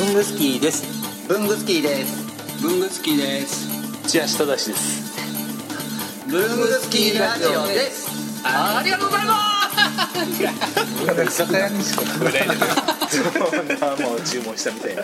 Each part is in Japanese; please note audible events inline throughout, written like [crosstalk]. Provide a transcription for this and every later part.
文具スキーです。文具スキーです。文具好きです。千足正です。文具スキーラジオです。ありがとうございます。居酒屋にしか食べないんだけどそんなもう注文したみたいな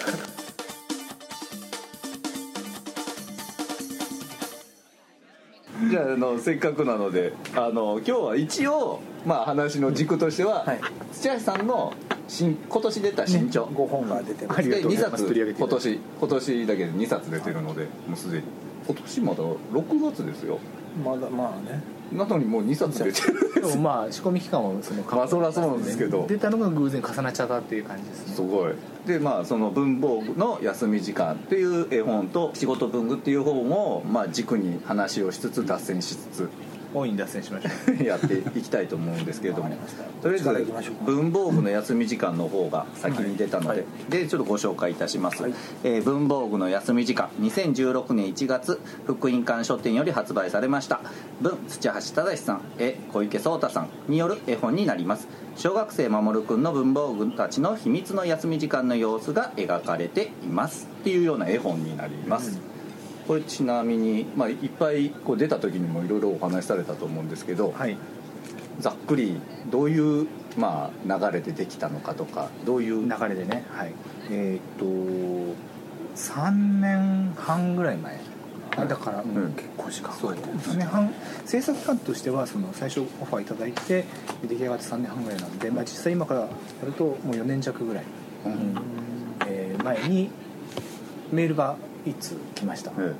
じゃああのせっかくなのであの今日は一応まあ話の軸としては、はい。土橋さんの新今年出た新著、5本が出てます。で2冊今年今年だけで2冊出てるのでもうすでに。今年まだ6月ですよ。まだまあね。なのにもう2冊出てるでもまあ仕込み期間もそのまあそりゃそうなんですけど。出たのが偶然重なっちゃったっていう感じですね。すごい。でまあその文房具の休み時間っていう絵本と仕事文具っていう本をまあ軸に話をしつつ脱線しつつ大いに脱線しましょう。[laughs] やっていきたいと思うんですけれども。とりあえず文房具の休み時間の方が先に出たので、でちょっとご紹介いたします、えー文房具の休み時間2016年1月福音館書店より発売されました。文土橋忠さん絵小池壮太さんによる絵本になります。小学生守くんの文房具たちの秘密の休み時間の様子が描かれています。っていうような絵本になります、これちなみに、まあ、いっぱいこう出た時にもいろいろお話しされたと思うんですけど、はい。ざっくりどういう、まあ、流れでできたのかとかどういう流れでね。はい。えーっと3年半ぐらい前。だから、うんうん。結構時間かかってる3年半制作期間としてはその最初オファーいただいて出来上がって3年半ぐらいなんで、まあ、実際今からやるともう4年弱ぐらい、うん。えー前にメールがいつ来ました、え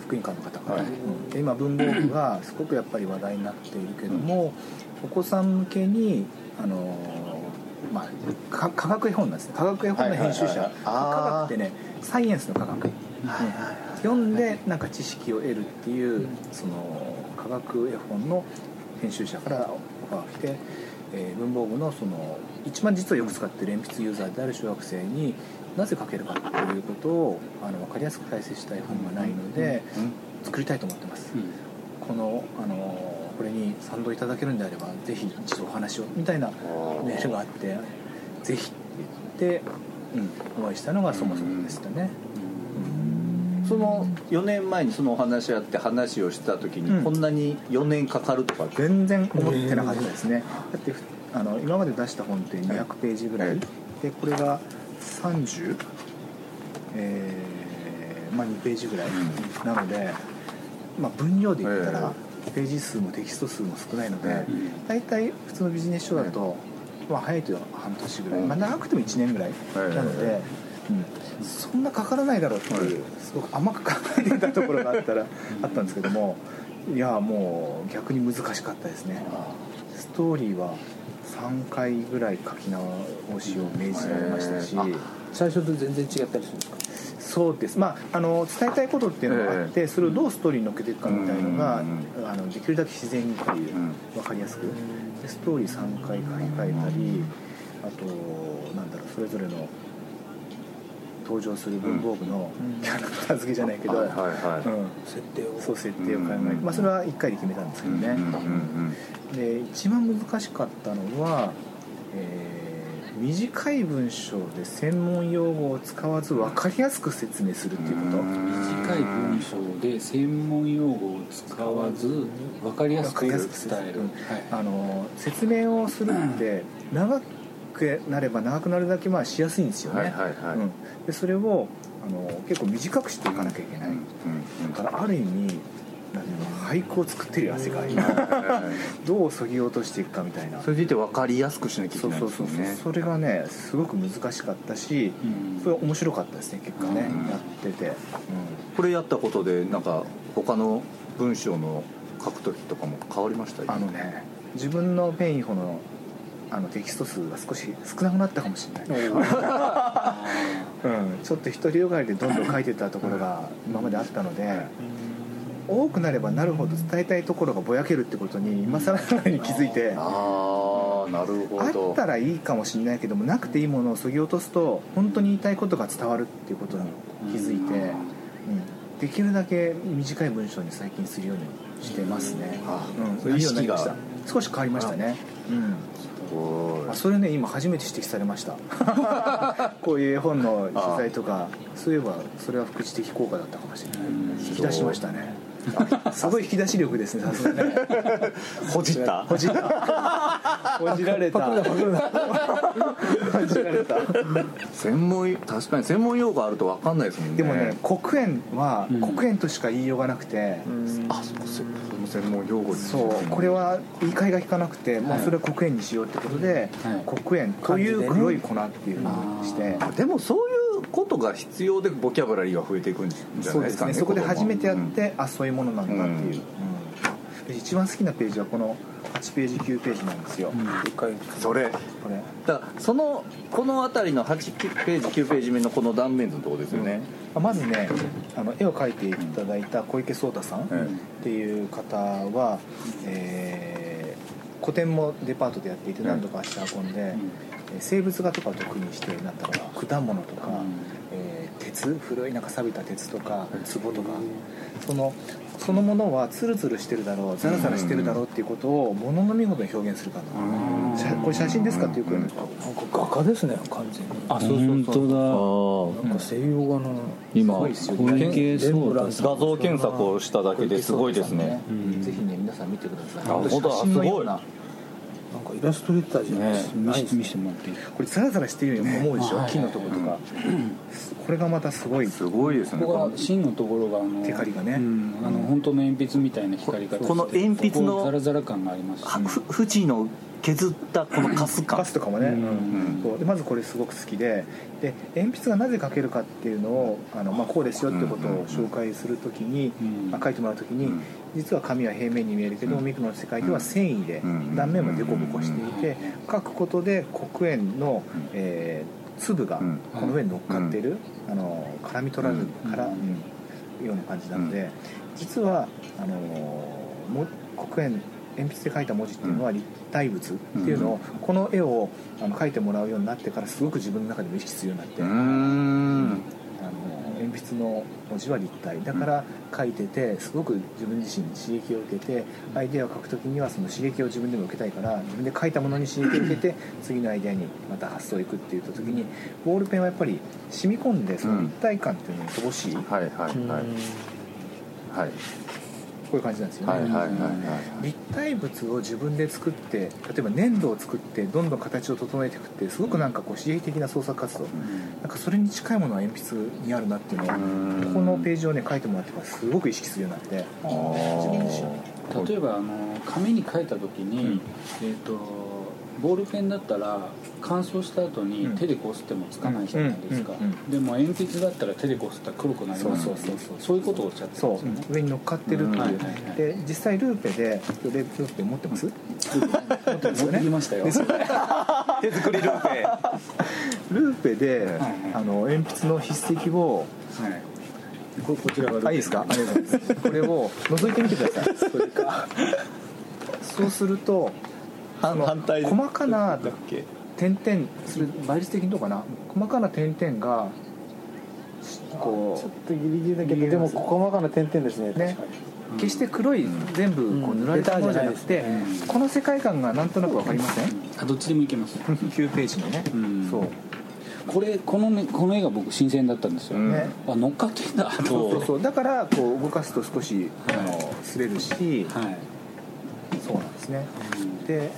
福音館の方から、はい。うん。で今文房具がすごくやっぱり話題になっているけども、お子さん向けにあのーまあか科学絵本なんですね。科学絵本の編集者。科学ってねサイエンスの科学、うん読んでなんか知識を得るっていうその科学絵本の編集者からオファーが来て、えー文房具のその一番実はよく使ってる鉛筆ユーザーである小学生になぜ書けるかっていうことをあの分かりやすく解説した絵本がないので、作りたいと思ってます、このあのこれに賛同いただけるんであればぜひ一度お話をみたいなメールがあってぜひって言って、うん、お会いしたのがそもそもでしたね、その4年前にそのお話あって話をした時に、うん。こんなに4年かかるとかって全然思ってなかったですね。だってふあの今まで出した本って200ページぐらい。でこれが30えーまあ2ページぐらい、なので、まあ、分量で言ったら、ページ数もテキスト数も少ないので、大体普通のビジネス書だと、まあ、早いと半年ぐらい、まあ、長くても1年ぐらいなので、うん、そんなかからないだろうっていうすごく甘く考えていたところがあったらあったんですけどもいやもう逆に難しかったですね。ストーリーは3回ぐらい書き直しを命じられましたし、最初と全然違ったりするんですか？そうです。まああの伝えたいことっていうのがあって、それをどうストーリーに乗っけていくかみたいのが、うん。あのできるだけ自然にっていう、うん。分かりやすく。でストーリー3回書き換えたりあとなんだろうそれぞれの登場する文房具のキャラクター付けじゃないけど、はいはいはい。うん。設定を。そう設定を考えて、あ、それは1回で決めたんですけどね、で一番難しかったのは、えー短い文章で専門用語を使わず分かりやすく説明するっていうこと、短い文章で専門用語を使わず分かりやすく伝える、あの説明をするって長くなれば長くなるだけまあしやすいんですよね、はいはいはい。うん、でそれをあの結構短くしていかなきゃいけない、うんうん。だからある意味俳句を作ってるよ汗が [laughs] どうそぎ落としていくかみたいな。それでいて分かりやすくしなきゃいけないそうそうそう、ですねそれがねすごく難しかったし、うん。それは面白かったですね結果ね、うん。やってて、これやったことでなんか他の文章の書く時とかも変わりました？あのね自分のペンインフォのあのテキスト数が少し少なくなったかもしれない、うん、ちょっと独りよがりでどんどん書いてたところが今まであったので、多くなればなるほど伝えたいところがぼやけるってことに今更なに気づいてああなるほあどったらいいかもしれないけどもなくていいものをそぎ落とすと本当に言いたいことが伝わるっていうことに気づいて、うん、できるだけ短い文章に最近するようにしてますね、あうん、そういうようになりました。意少し変わりましたね。うんまあ、それね今初めて指摘されました。[laughs] こういう絵本の取材とかそういえばそれは副次的効果だったかもしれない。引き出しましたね。あすごい引き出し力ですね。さすがねほじった？ほじった。ほじられた。ほじられた。専門確かに専門用語あると分かんないですもんね。でもね黒鉛はうん。黒鉛としか言いようがなくて、あそうそう専門用語ですそう。これは言い換えが効かなくてもうそれは黒鉛にしようってことで、はい。黒鉛という黒い粉っていうふうにして、でもそういうことが必要でボキャブラリーが増えていくんじゃそうでないですかねすね。そこで初めてやって、うん。あそういうものなんだっていう、うん。一番好きなページはこの8ページ9ページなんですよ、一回それ。これ。だからそのこの辺りの8ページ9ページ目のこの断面図のところですよね、あまずねあの絵を描いていただいた小池壮太さんっうん。ていう方は、えー個展もデパートでやっていて何度か足運んで、えー生物画とかを得意にしてなんだろうな果物とか、えー鉄古いなんか錆びた鉄とか壺とか。そのそのものはツルツルしてるだろうザラザラしてるだろうっていうことをものの見事に表現するかな。写これ写真ですかっていうくらいのなん。か画家ですね完全に。あそうそうそう。なんか西洋画の今小池壮太さん画像検索をしただけですごいですね。うん。ぜひね皆さん見てください。あ本当だ写真のようなかイラストレーターじゃないです見せて見せてもらっていいこれザラザラしてるように思うでしょ、ね木のとことか、これがまたすごい。すごいですね。ここが芯のところがあのテカリがね。うんあの本当の鉛筆みたいな光り方この鉛筆のザラザラ感がありますし。はふ縁の削ったこのカス感ガスとかもね、そう。でまずこれすごく好きで。で鉛筆がなぜ描けるかっていうのをあの、まあ、こうですよってことを紹介するときに、うん。まあ、書いてもらうときに、うん。実は紙は平面に見えるけど、ミクロの世界では繊維でうん断面も凸凹していて書くことで黒鉛の、えー粒がうん。この上に乗っかってる、あの絡み取られるから、うん。ような感じなので、実はあのも黒鉛鉛筆で書いた文字っていうのは立体物っていうのを、この絵をあの描いてもらうようになってからすごく自分の中でも意識するようになって、うーん。あの鉛筆の文字は立体だから書いててすごく自分自身に刺激を受けてアイデアを書くときにはその刺激を自分でも受けたいから自分で書いたものに刺激を受けて次のアイデアにまた発想いくっていった時にボールペンはやっぱり染み込んでその立体感っていうのに乏しい、こはいはいはい。はい、ういう感じなんですよね、はいはいはいはい。立体物を自分で作って例えば粘土を作ってどんどん形を整えていくってすごくなんかこう刺激的な創作活動。なんかそれに近いものは鉛筆にあるなっていうのをん。ここのページをね書いてもらってからすごく意識するようになって。自分自身。例えばあの紙に書いた時に、えー、とボールペンだったら乾燥した後にうん。手でこすってもつかないじゃないですか、うん。うん。うん。でも鉛筆だったら手でこすったら黒くなりますそうそうそうそう。そういうことをおっしゃってるそうんですよね。上に乗っかってるっていう、うんはいはいはい。で実際ルーペでルーペ持ってます？持ってます持ってきましたよ。[laughs] 手作りルーペ。ルーペで、はいあの鉛筆の筆跡をはい。ここちらがあいいですか？ありがとうございます。これを覗いてみてください。それか。そうするとあの反対で細かなだっけ点々それ倍率的にどうかな？細かな点々がこちょっとギリギリだけどでも細かな点々ですねうね決して黒い全部こう塗られたものじゃなくて、この世界観がなんとなくわかりません？あどっちでもいけます。9ページのね、うん。そう。これこの,、ね、この絵が僕新鮮だったんですよ、うんね。あ乗っかってんだそうそうそう。だからこう動かすと少しあの擦れるし、はいそうなんですね。で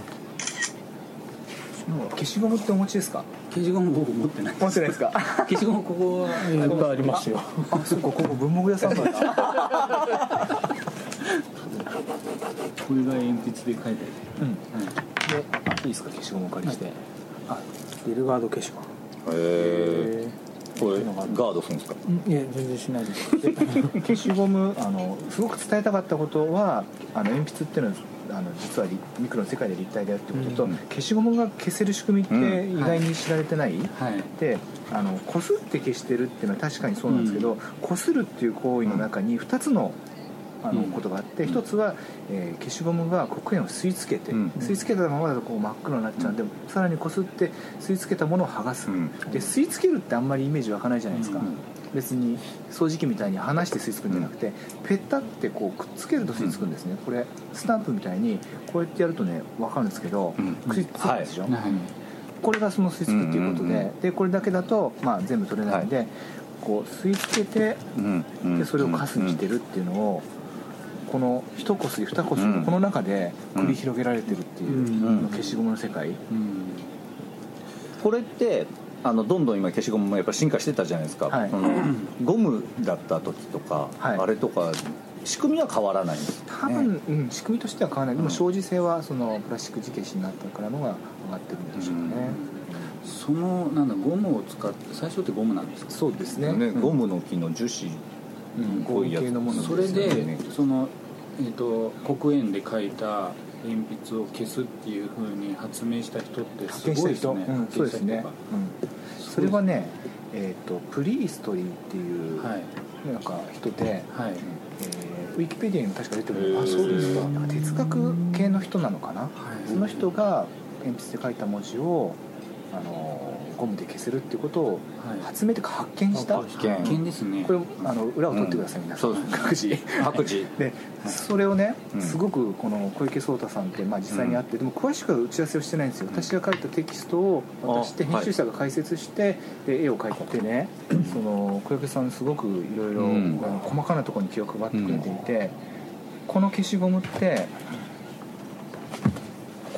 消しゴムってお持ちですか？消しゴム僕持ってない持ってないですか？[laughs] 消しゴムここはいっぱいありますよ。あそうかここ文房具屋さんだこれが鉛筆で書いてある。うん。であいいですか？消しゴムお借りして、あベルガー。ド消しゴムへえこれガードするんですか？いや全然しないです。で [laughs] 消しゴムあのすごく伝えたかったことはあの鉛筆っていうのはあの実はリミクロの世界で立体だよってことと、うん。消しゴムが消せる仕組みって意外に知られてない、はい。であのこすって消してるっていうのは確かにそうなんですけど、こするっていう行為の中に2つのあのうん。ことがあって一つは、えー消しゴムが黒鉛を吸い付けて、うん。吸い付けたままだとこう真っ黒になっちゃうんで、さらにこすって吸い付けたものを剥がす、うん。で吸い付けるってあんまりイメージ湧かないじゃないですか、別に掃除機みたいに離して吸い付くんじゃなくて、ペタってこうくっつけると吸い付くんですね、これスタンプみたいにこうやってやるとね分かるんですけど、うん。くっつくんでしょ、はい。これがその吸い付くっていうことで,、でこれだけだと、まあ、全部取れないので、こう吸い付けてでそれをカスにしてるっていうのを、この一こすり二こすりうん。この中で繰り広げられてるっていう、うん。消しゴムの世界、うん。これってあのどんどん今消しゴムもやっぱ進化してたじゃないですか、はい。[clears throat] ゴムだった時とか、はい。あれとか仕組みは変わらないんですよね。多分、うん、仕組みとしては変わらない。でもうん生じ性はそのプラスチック樹脂になったからのが上がってるんでしょうね、そのなんだゴムを使って最初ってゴムなんですか？そうですね。ね。うん。ゴムの木の樹脂うん。こういうやつ。合系のものそれでその、えー、と黒鉛で書いた鉛筆を消すっていうふうに発明した人ってすごいですね。うん、そうですね、発うん、それはねえっ、とプリーストリーっていう、なんか人で、はい。えーウィキペディアにも確か出てるあそうですか。なんか哲学系の人なのかな、はい。その人が鉛筆で書いた文字をあのゴムで消せるっていうことをはい。発明というか発見した、発見。危険ですね。これあの裏を取ってください、皆さん。そうです。各自。白磁 [laughs] でそれをね、うん。すごくこの小池颯太さんって、まあ、実際に会って、でも詳しくは打ち合わせをしてないんですよ。私が書いたテキストを渡してあはい。編集者が解説して、で絵を描いてねその小池さんすごくいろいろ細かなところに気を配ってくれていて、この消しゴムって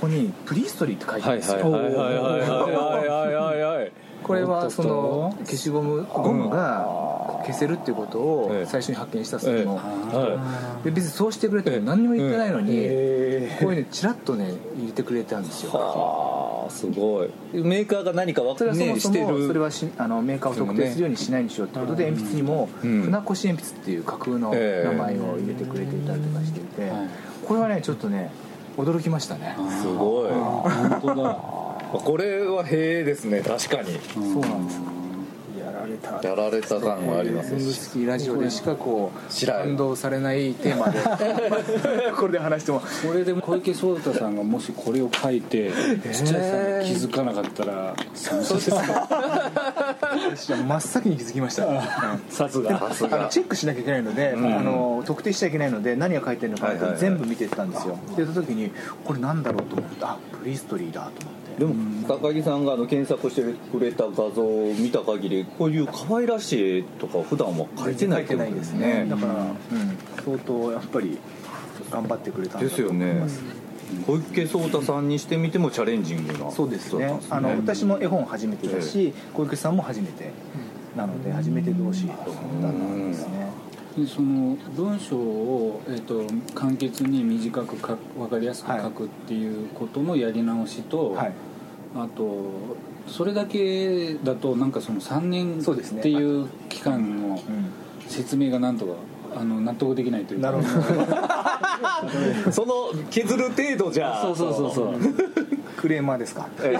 ここに「プリーストリー」って書いてあるんですよ、はいはいはいはいはいはいはい。[laughs] これはその消しゴムゴムが消せるっていうことをええ。最初に発見したその、あで別にそうしてくれても何にも言ってないのに、えこういうねチラッとね入れてくれたんですよ。はあすごい。メーカーが何か分それはそもそもそれるはしあのメーカーを特定するようにしないようにしようってことで鉛筆にもうん。船越鉛筆っていう架空の名え。え前を入れてくれていたりとかしていて、はい。これはねちょっとね驚きましたね。すごい。本当だ。[laughs] これはへえですね確かに。そうなんです。やられたやられた感がありますブングスキーラジオでしかこう [laughs] 感動されないテーマで。これで話してもこれでも小池颯太さんがもしこれを書いて土屋さんが気づかなかったら寂しいです私は真っ先に気づきました、うんさすが。さすが。あのチェックしなきゃいけないので、ん。あの特定しちゃいけないので何が書いてるのか全部見てったんですよ、でた時にこれなんだろうと思ってあプリストリーだと思って。でも高木さんがあの検索してくれた画像を見た限りこういう可愛らしい絵とか普段は描いてないってことですね。だから、うん、相当やっぱり頑張ってくれたんだとですよね。思います小池颯太さんにしてみてもチャレンジングなそうですね。人だったんですあの私も絵本初めてだし、小池さんも初めてなので初めて同士と思ったんですね。でその文章を、えー、と簡潔に短く書く分かりやすく書くっていうことのやり直しと、はい。あとそれだけだとなんかその3年そうですね。っていう期間のう説明がなんとかあの納得できないといん、うか。なるほど。[laughs] その削る程度じゃそうそうそうそう。クレーマーですか？で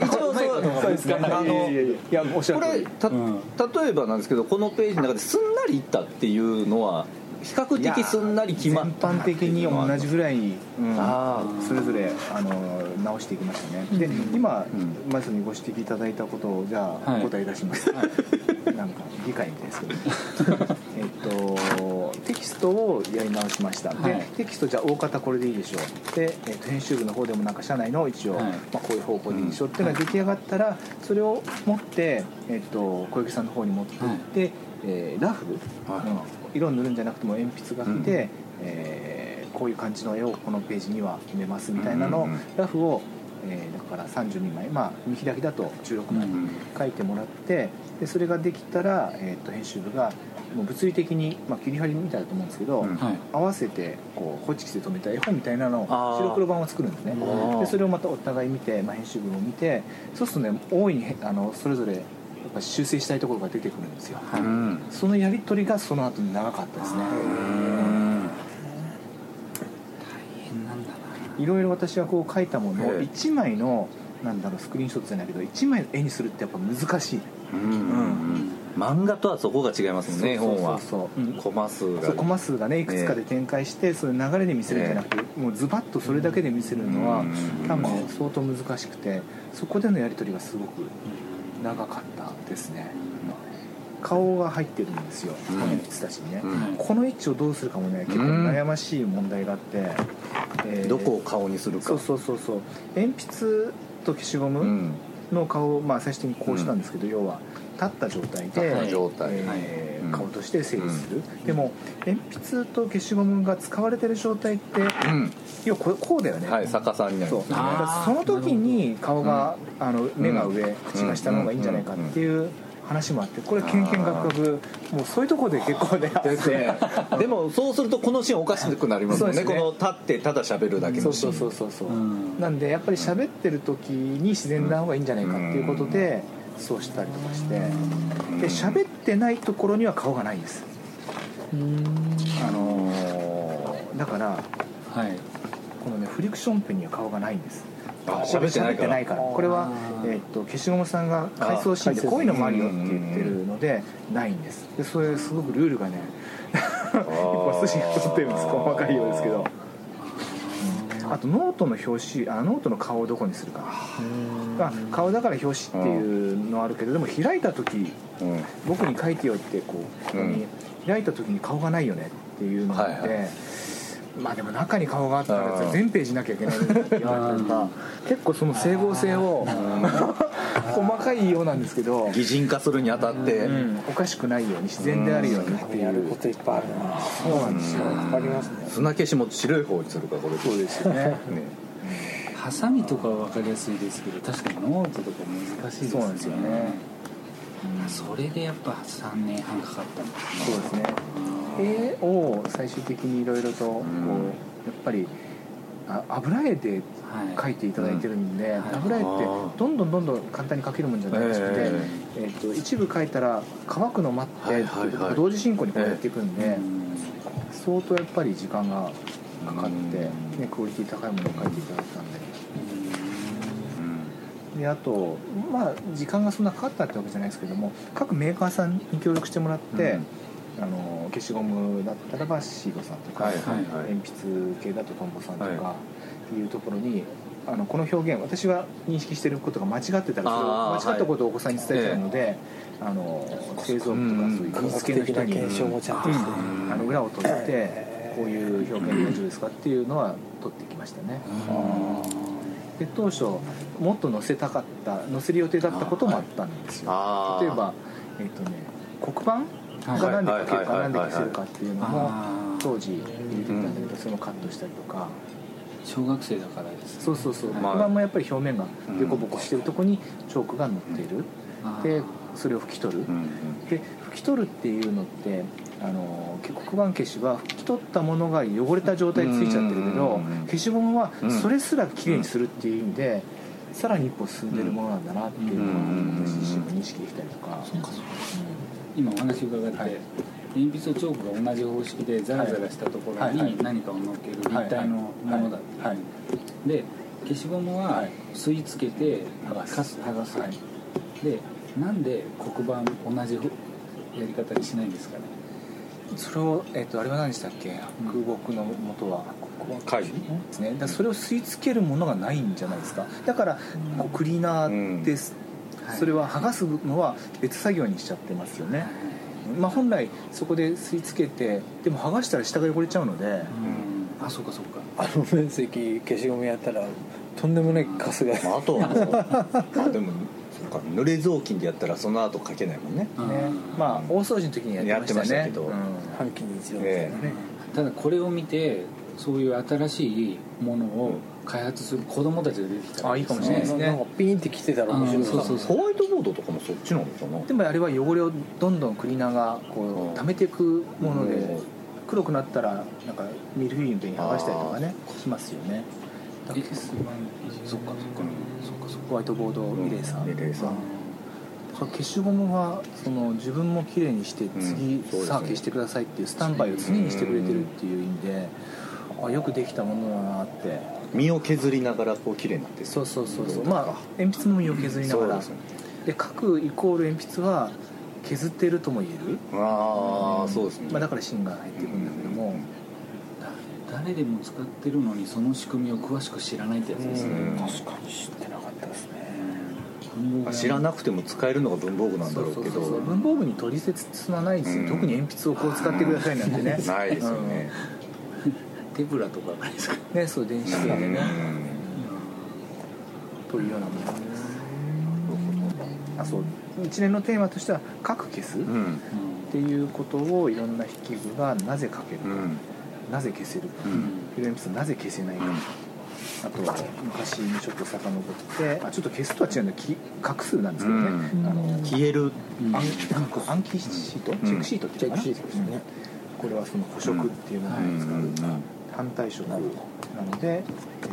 一応そうそうですね。あのいやおっしゃこれる通り。たうん。例えばなんですけどこのページの中ですんなりいったっていうのは比較的すんなり決まっ全般的に同じぐらいに、うんあそれぞれあの直していきましたね。で今、まずにご指摘いただいたことをじゃあ、はい。お答えいたします、[laughs] なんか議会みたいですけどえっとテキストをやり直しました、ではい。テキストじゃあ大方これでいいでしょう。で、えっと編集部の方でもなんか社内の一応、はい。まあ、こういう方向でいいでしょう。っていうのが出来上がったらそれを持って、えっと小池さんの方に持って行って、えーラフ、はい。うん色を塗るんじゃなくても鉛筆があって、うん。えーこういう感じの絵をこのページには決めますみたいなのを、うんうんうん。ラフを、えーだから32枚まあ見開きだと16枚うん書いてもらってでそれができたら、えー、と編集部がもう物理的に、まあ、切り張りみたいだと思うんですけど、うん。はい。合わせてこうホチキスで留めた絵本みたいなのを白黒版を作るんですね。ー。でそれをまたお互い見て、まあ、編集部も見てそうするとね大いにへあのそれぞれやっぱ修正したいところが出てくるんですよ、うん。そのやり取りがその後に長かったですね。大変なんだな。いろいろ私はこう書いたものをええ。1枚のなんだろうスクリーンショットじゃないけど1枚の絵にするってやっぱ難しい。うん漫画とはそこが違いますもんね絵本はそうそう。コマ数がそうコマ数がねいくつかで展開して、そういう流れで見せるんじゃなくて、もうズバッとそれだけで見せるのは、うん。多分ね相当難しくてそこでのやり取りがすごく長かったですね、顔が入ってるんですよ、うん。鉛筆たちにね、うん。この位置をどうするかもね結構悩ましい問題があって、えーどこを顔にするか。そうそうそうそう。鉛筆と消しゴムうん。の顔を、まあ、最終的にこうしたんですけど、要は立った状態で、えーはい。顔として整理する、でも鉛筆と消しゴムが使われてる状態ってうん。要はこうこうだよね、はい逆さになる。そう。だからその時に顔が、あの目が上、口が下の方がいいんじゃないかっていう話もあってこれけんけんがくがくもうそういうところで結構ねあって。[laughs] でもそうするとこのシーンおかしくなりますもんね。ね。この立ってただ喋るだけそうそうのシーン。そうそうそう、うん。なんでやっぱり喋ってる時に自然な方がいいんじゃないかっていうことで、そうしたりとかしてで喋ってないところには顔がないんです。あのーだからはい。このねフリクションペンには顔がないんです。あ喋ってないから。喋これは、えー、と消しゴムさんが回想シーンでこういうのもあるよって言ってるのでないんです。でそれすごくルールがね結構 [laughs] 筋が通ってるんです。細かいようですけどあとノートの表紙あノートの顔をどこにするか。あ顔だから表紙っていうのはあるけどでも開いた時うん。僕に書いてよってこうここに開いた時に顔がないよねっていうのがあって、はいはまあでも中に顔があったらうん全ページなきゃい。けないって言われたりとか結構その整合性を [laughs] 細かいようなんですけど、擬人化するにあたって。うんおかしくないように自然であるようにっていう。やることいっぱいあるなそうなんですよ。ありますね砂消しも白い方にするかこれ。そうですよね。[laughs] ね。ハサミとかは分かりやすいですけど確かにノートとか難しいですそうなんですよね。それでやっぱ3年半かかったんですねそうですね。絵を最終的にいろいろとこうやっぱりあ油絵ではい。描いていただいてるんで、ん油絵ってどんどんどんどん簡単に描けるもんじゃないらしくて、え。えーと一部描いたら乾くの待って、はいはいはい。同時進行にこうやっていくんで、うん相当やっぱり時間がかかって、ね、クオリティ高いものを描いていただいたんで。であとまあ時間がそんなかかったってわけじゃないですけども各メーカーさんに協力してもらって、あの消しゴムだったらばシードさんとか、はいはいはい。鉛筆系だとトンボさんとかはい。うところにあのこの表現私が認識していることが間違ってたらそれ間違ったことをお子さんに伝えたいので、あの製造部とかそういう技術系の人に、科学的な検証もちゃんとして。うん。あの裏を取ってこういう表現大丈夫ですかっていうのは取ってきましたね。で当初もっと載せたかった載せる予定だったこともあったんですよ。例えばえっ、とね黒板？が何で書けるかはい何で消せるかっていうのも当時入れてたんだけどそれもカットしたりとか。小学生だからですそうそうそう。まあ。黒板もやっぱり表面が凸凹してるとこにチョークが乗っているでそれを拭き取る。うんで拭き取るっていうのってあの黒板消しは拭き取ったものが汚れた状態でついちゃってるけどうん消しゴムはうん。それすらきれいにするっていう意味でさらに一歩進んでるものなんだなっていうのうんを私自身も認識できたりとか今お話伺って、はい。鉛筆とチョークが同じ方式でザラザラしたところに何かを乗っける立体のものだってはい。で消しゴムははい。吸い付けて剥がす。かす剥がす、はい。でなんで黒板同じやり方にしないんですかね？それを、えっとあれは何でしたっけ？空木の元は。貝。ですね。だからそれを吸い付けるものがないんじゃないですか。だからこうクリーナーです、はいそれは剥がすのは別作業にしちゃってますよね、まあ、本来そこで吸い付けてでも剥がしたら下が汚れちゃうので、うん。あそうかそうか。あの面積消しゴムやったらとんでもないカスが。まああとはもうあでもそうか濡れ雑巾でやったらその後かけないもんね。うん。ね。まあ大掃除の時にやってましたね。やってましたけど。うん。半期に一度みたいなね、ただこれを見てそういう新しいものを開発する子供たちが出てきたらあいいかもしれないですね。なんかピーンって来てたら面白いう。んそうそうそう。ホワイトボードとかもそっちなのかなでもあれは汚れをどんどんクリーナーがこう溜めていくものでうん黒くなったらなんかミルフィーユの時に剥がしたりとかねしますよね。だからえそっかそっか。そっか。そっか。ホワイトボードイレーサー、イレーサーそう消しゴムはその自分も綺麗にして次、さあ消してくださいっていうスタンバイを常にしてくれてるっていう意味で、あよくできたものだなって身を削りながらこう綺麗になってるそうそうそうそう。まあ鉛筆も身を削りながら。そうですね。で書くイコール鉛筆は削っているとも言える、ああそうですね。まあ、だから芯が入っていくんだけども、誰でも使ってるのにその仕組みを詳しく知らないってやつですね、うん。確かに知ってなかったですね。まあ知らなくても使えるのが文房具なんだろうけど。文房具に取説はないですよ、うん。特に鉛筆をこう使ってくださいなんてね。[laughs] ないですよね、手ぶらとかないですか？うんねそう電子系でね、というようなものですあそう。一連のテーマとしては「書く消す」っていうことをいろんな筆記具がなぜ書けるか、うん。なぜ消せるか、うん。色鉛筆なぜ消せないか、あと昔にちょっと遡ってあちょっと消すとは違うんだき画数なんですけどね、うん。あの消える。暗暗記シート、チェックシートっていうのかな？チェックシートですね。これはその補色っていうものに使う、うん反対色なので、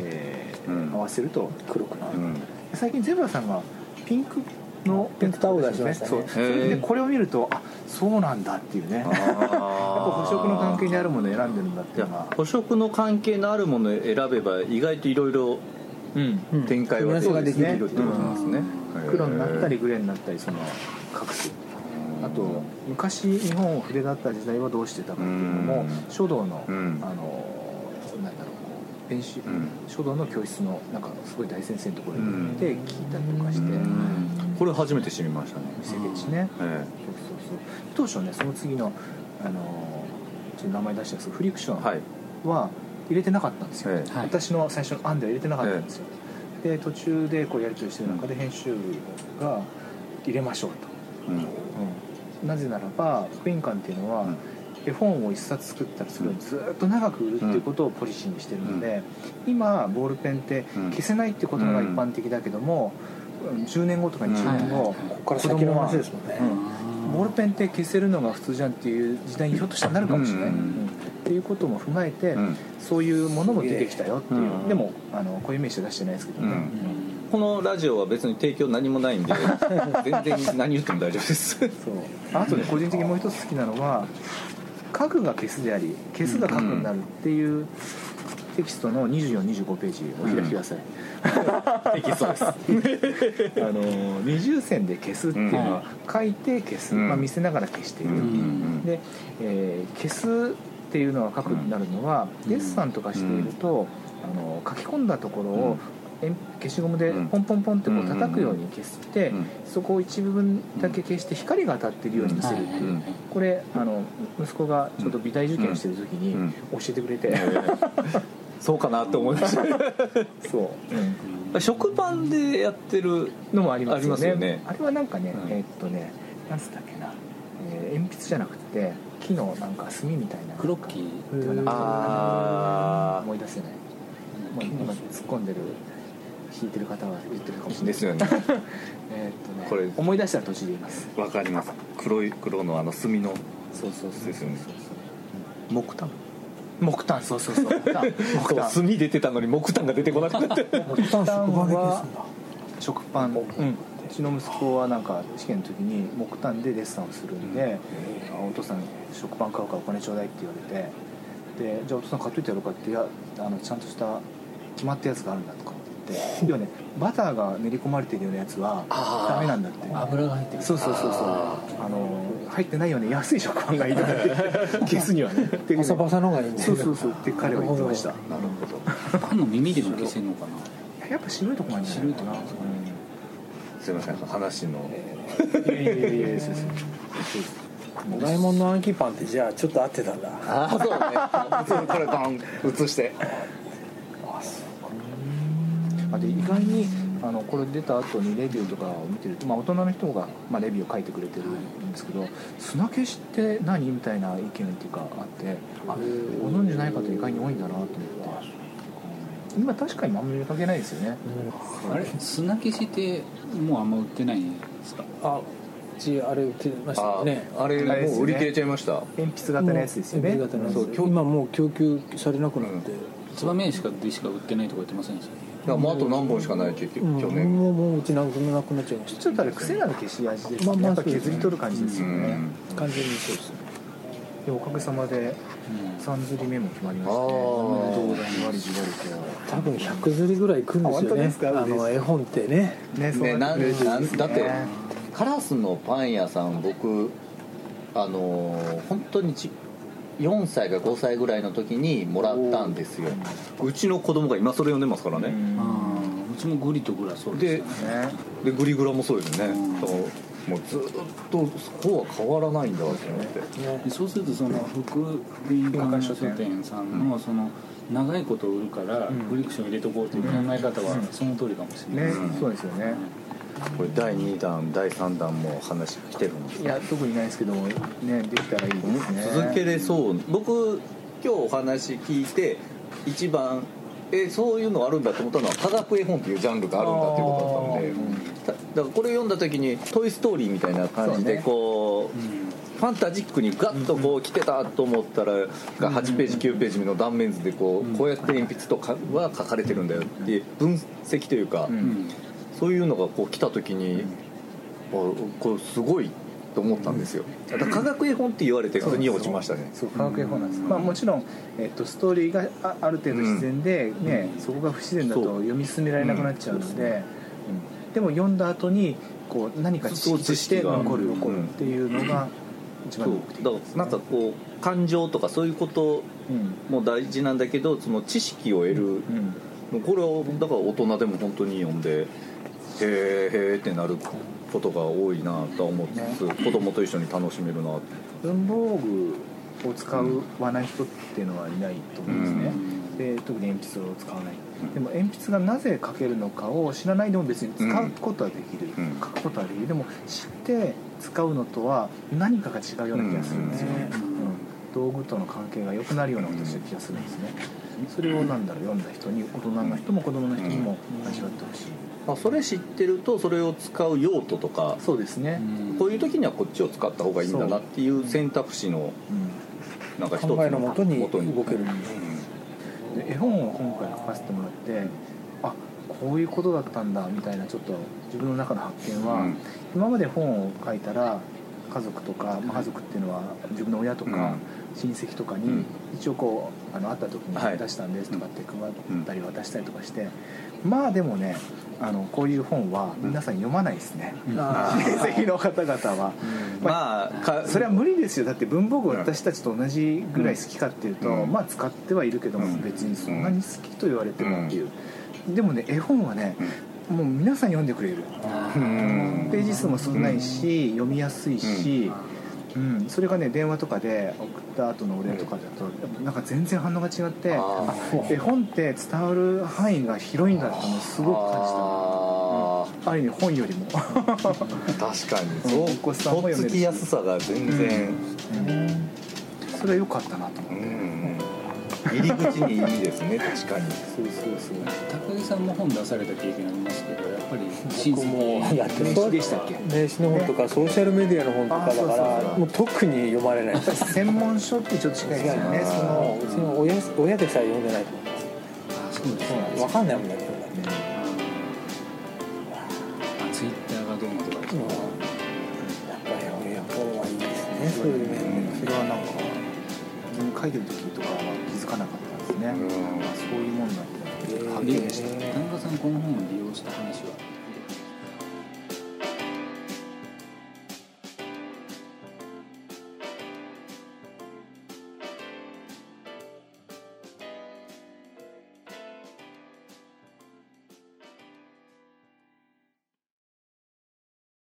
えーうん。合わせると黒くなる、うん。最近ゼブラさんがピンクのピンクタオル出しましたね。そうそれでこれを見るとあそうなんだっていうね。やっぱ補色の関係にあるものを選んでるんだっていうのは。補色の関係のあるものを選べば意外といろいろうん。うん展開はできるってことなんですね、黒になったりグレーになったりその隠すあと昔日本を筆だった時代はどうしてたかっていうのもうん。書道の、うん。あのなんだろうこう練習、うん。書道の教室のなんかすごい大先生のところに行って聞いたりとかして、これ初めて知りましたね、見せけちね、えそうそうそう。当初ねその次のあのちょっと名前出したんですフリクションえはい。は入れてなかったんですよ、えはい。私の最初の案では入れてなかったんですよ、で途中でこうやり取りしてる中で編集部が入れましょうと、うん。うん。なぜならば福音館っていうのは、うん絵本を一冊作ったらそれをずっと長く売るっていうことをポリシーにしてるので、今ボールペンってうん。消せないってことが一般的だけども、うん10年後とか20年後、はいここから先の話ですもんね、うん。ボールペンって消せるのが普通じゃんっていう時代にひょっとしたらなるかもしれない、っていうことも踏まえて、うん。そういうものも出てきたよっていう、うん。でもあのこういう名詞は出してないですけどね、うん。このラジオは別に提供何もないんで [laughs] 全然何言っても大丈夫です。そう。あとね個人的にもう一つ好きなのは家具が消すであり消すが家具になるっていうテキストの2425ページお開きください、[laughs] テキストです。[laughs] あの二重線で消すっていうのは書いて消す、うん。まあ、見せながら消している、うんで、えー消すっていうのが書くになるのは、デッサンとかしていると、あの書き込んだところを、鉛消しゴムでうん。ポンポンポンってこう叩くように消して、うん。そこを一部分だけ消して光が当たってるように見せるっていう、うん。これあの息子がちょうど美大受験してる時にうん。教えてくれて、そうかなって思いました。そう、食パンでやってるのもありますよね。ありますよね。あれはなんかね、うんえーっとねなんつったっけな、えー鉛筆じゃなくて木のなんか炭みたいな。クロッキー？ではなくてあ思い出せない。もう今突っ込んでる弾いてる方は言ってるかもしれない。ですよね。[laughs] えーっとねこれ。思い出したら途中で言います。わかります。黒い黒のあの炭の。そうそうそうですよね。そう木炭。木炭。そうそうそう。木炭。[laughs] 木炭。炭出てたのに木炭が出てこなくて。木炭職場で消すんだ食パン、うん、うちの息子はなんか試験の時に木炭でデッサンをするんで「あお父さん食パン買うからお金ちょうだい」って言われて。で「じゃあお父さん買っといてやろうか」って「いやあのちゃんとした決まったやつがあるんだ」とかって要はねバターが練り込まれてるようなやつはダメなんだって。油が入ってる。そうそうそうそう。あの入ってないよね安い食パンがいいとかって [laughs] 消すにはね。パサパサのがいいんだそうそうそう。って彼は言ってました。なるほど。パンの耳でも消せるのかな？やっぱ白いとこなんじゃないかな。白いとこすいません話の [laughs] うんいやいやいやいやそうそうドラえもんの暗記パンってじゃあちょっと合ってたんだ。ああそうね。[laughs] これバン映してあで意外にあのこれ出た後にレビューとかを見てると、まあ、大人の人が、まあ、レビューを書いてくれてるんですけど砂消しって何？みたいな意見っていうかあってあご存じない方意外に多いんだなと思って。今確かにあんまり見かけないですよね。あれ？砂消しってもうあんま売ってないんですか？あうちあれ売ってましたね。あれもう売り切れちゃいました。鉛筆型のやつですよね。もう型のやつそう今日今もう供給されなくなって、燕しかでしか売ってないとか言ってませんでしたいやもうあと何本しかないって去うん。年もうもううちなくなくなっちゃいました。ちょっとあれ癖のある消し味ですまあまあねやっぱ削り取る感じですよね、うん。完全にそうですね。でおかげさまで3釣り目も決まりまして。あー。どうだじわりじわりと多分100釣りぐらいいくんですよね。あ本当ですか？あの絵本ってね。ねそうねなんですね。だってカラスのパン屋さん僕あのー本当にち4歳か5歳ぐらいの時にもらったんですよ、うちの子供が今それ読んでますからね、うん。あうちもグリとグラそうでですよね。ねでグリグラもそうですよね、もうずっとそこは変わらないんだと思って、でそうするとその福福音館書店さんのその長いことを売るからフリクション入れとこうという考え方はその通りかもしれない。ね、そうですよねこれ第2弾第3弾も話来てるんですいや特にないですけどもねできたらいいですね。続けれそう。僕今日お話聞いて一番えそういうのあるんだと思ったのは科学絵本っていうジャンルがあるんだっていうことだったんでただからこれ読んだ時に「トイ・ストーリー」みたいな感じでそうね。こうファンタジックにガッとこう来てたと思ったらが8ページ9ページ目の断面図でこうこうやって鉛筆とかは書かれてるんだよっていう分析というかうんそういうのがこう来た時にあこれすごいと思ったんですよ。だから科学絵本って言われて腑に落ちましたね。そう科学絵本なんです、まあ、もちろん、えっとストーリーがあある程度自然で、ねそこが不自然だと読み進められなくなっちゃうので、うん。でも読んだ後にこう何か知識として残る残るっていうのが一番そう。だからなんかこう感情とかそういうことうん。も大事なんだけどその知識を得る。うん。これはだから大人でも本当に読んでへえってなることが多いなとは思いつつ、子供と一緒に楽しめるなって文房具を使わない人っていうのはいないと思うんですね、で特に鉛筆を使わない。でも鉛筆がなぜ書けるのかを知らないでも別に使うことはできる、うん。書くことはできる。でも知って使うのとは何かが違うような気がするんですよね、うん。道具との関係が良くなるようなことをしてる気がするんですね。それをなんだろう読んだ人に大人の人も子供の人にも味わってほしい、あそれ知ってるとそれを使う用途とかそうですね、こういう時にはこっちを使った方がいいんだなっていう選択肢のうん。なんか一つのもとに元動ける。で絵本を今回書かせてもらってあこういうことだったんだみたいなちょっと自分の中の発見は、うん。今まで本を書いたら家族とか、まあ、家族っていうのは自分の親とか親戚とかにうん。一応こうあの会った時はい。に出したんですとかって配ったり渡したりとかして、まあでもねあのこういう本は皆さん読まないですね、あ [laughs] 親戚の方々は。まあかそれは無理ですよ。だって文房具私たちと同じぐらい好きかっていうと、うん。まあ使ってはいるけども、うん。別にそんなに好きと言われてもっていう、でもね絵本はね、もう皆さん読んでくれる、うん。ページ数も少ないし、読みやすいし、うん。それがね電話とかで送った後のお礼とかだとなんか全然反応が違って絵本って伝わる範囲が広いんだってのをすごく感じた。あある意味本よりも。ー確かに。う [laughs] んお子さんもとっつ読めるし。きやすさが全然。それは良かったなと思って、うん入り口にいいですね確かに。そうそうそう。高木さんも本出された経験ありますけどやっぱり親僕も戚やって名刺でしたっけ？名刺の本とかソーシャルメディアの本とかだかあそうそうそう。らもう特に読まれないです。専門書ってちょっと近いですよねそのうちの親親でさえ読んでないと。思あそうですね。う分かんないもんだけど書いてる時とかは気づかなかったんですね、うん。あそういうもんなんだって発で。見した田中さんこの本を利用した話は？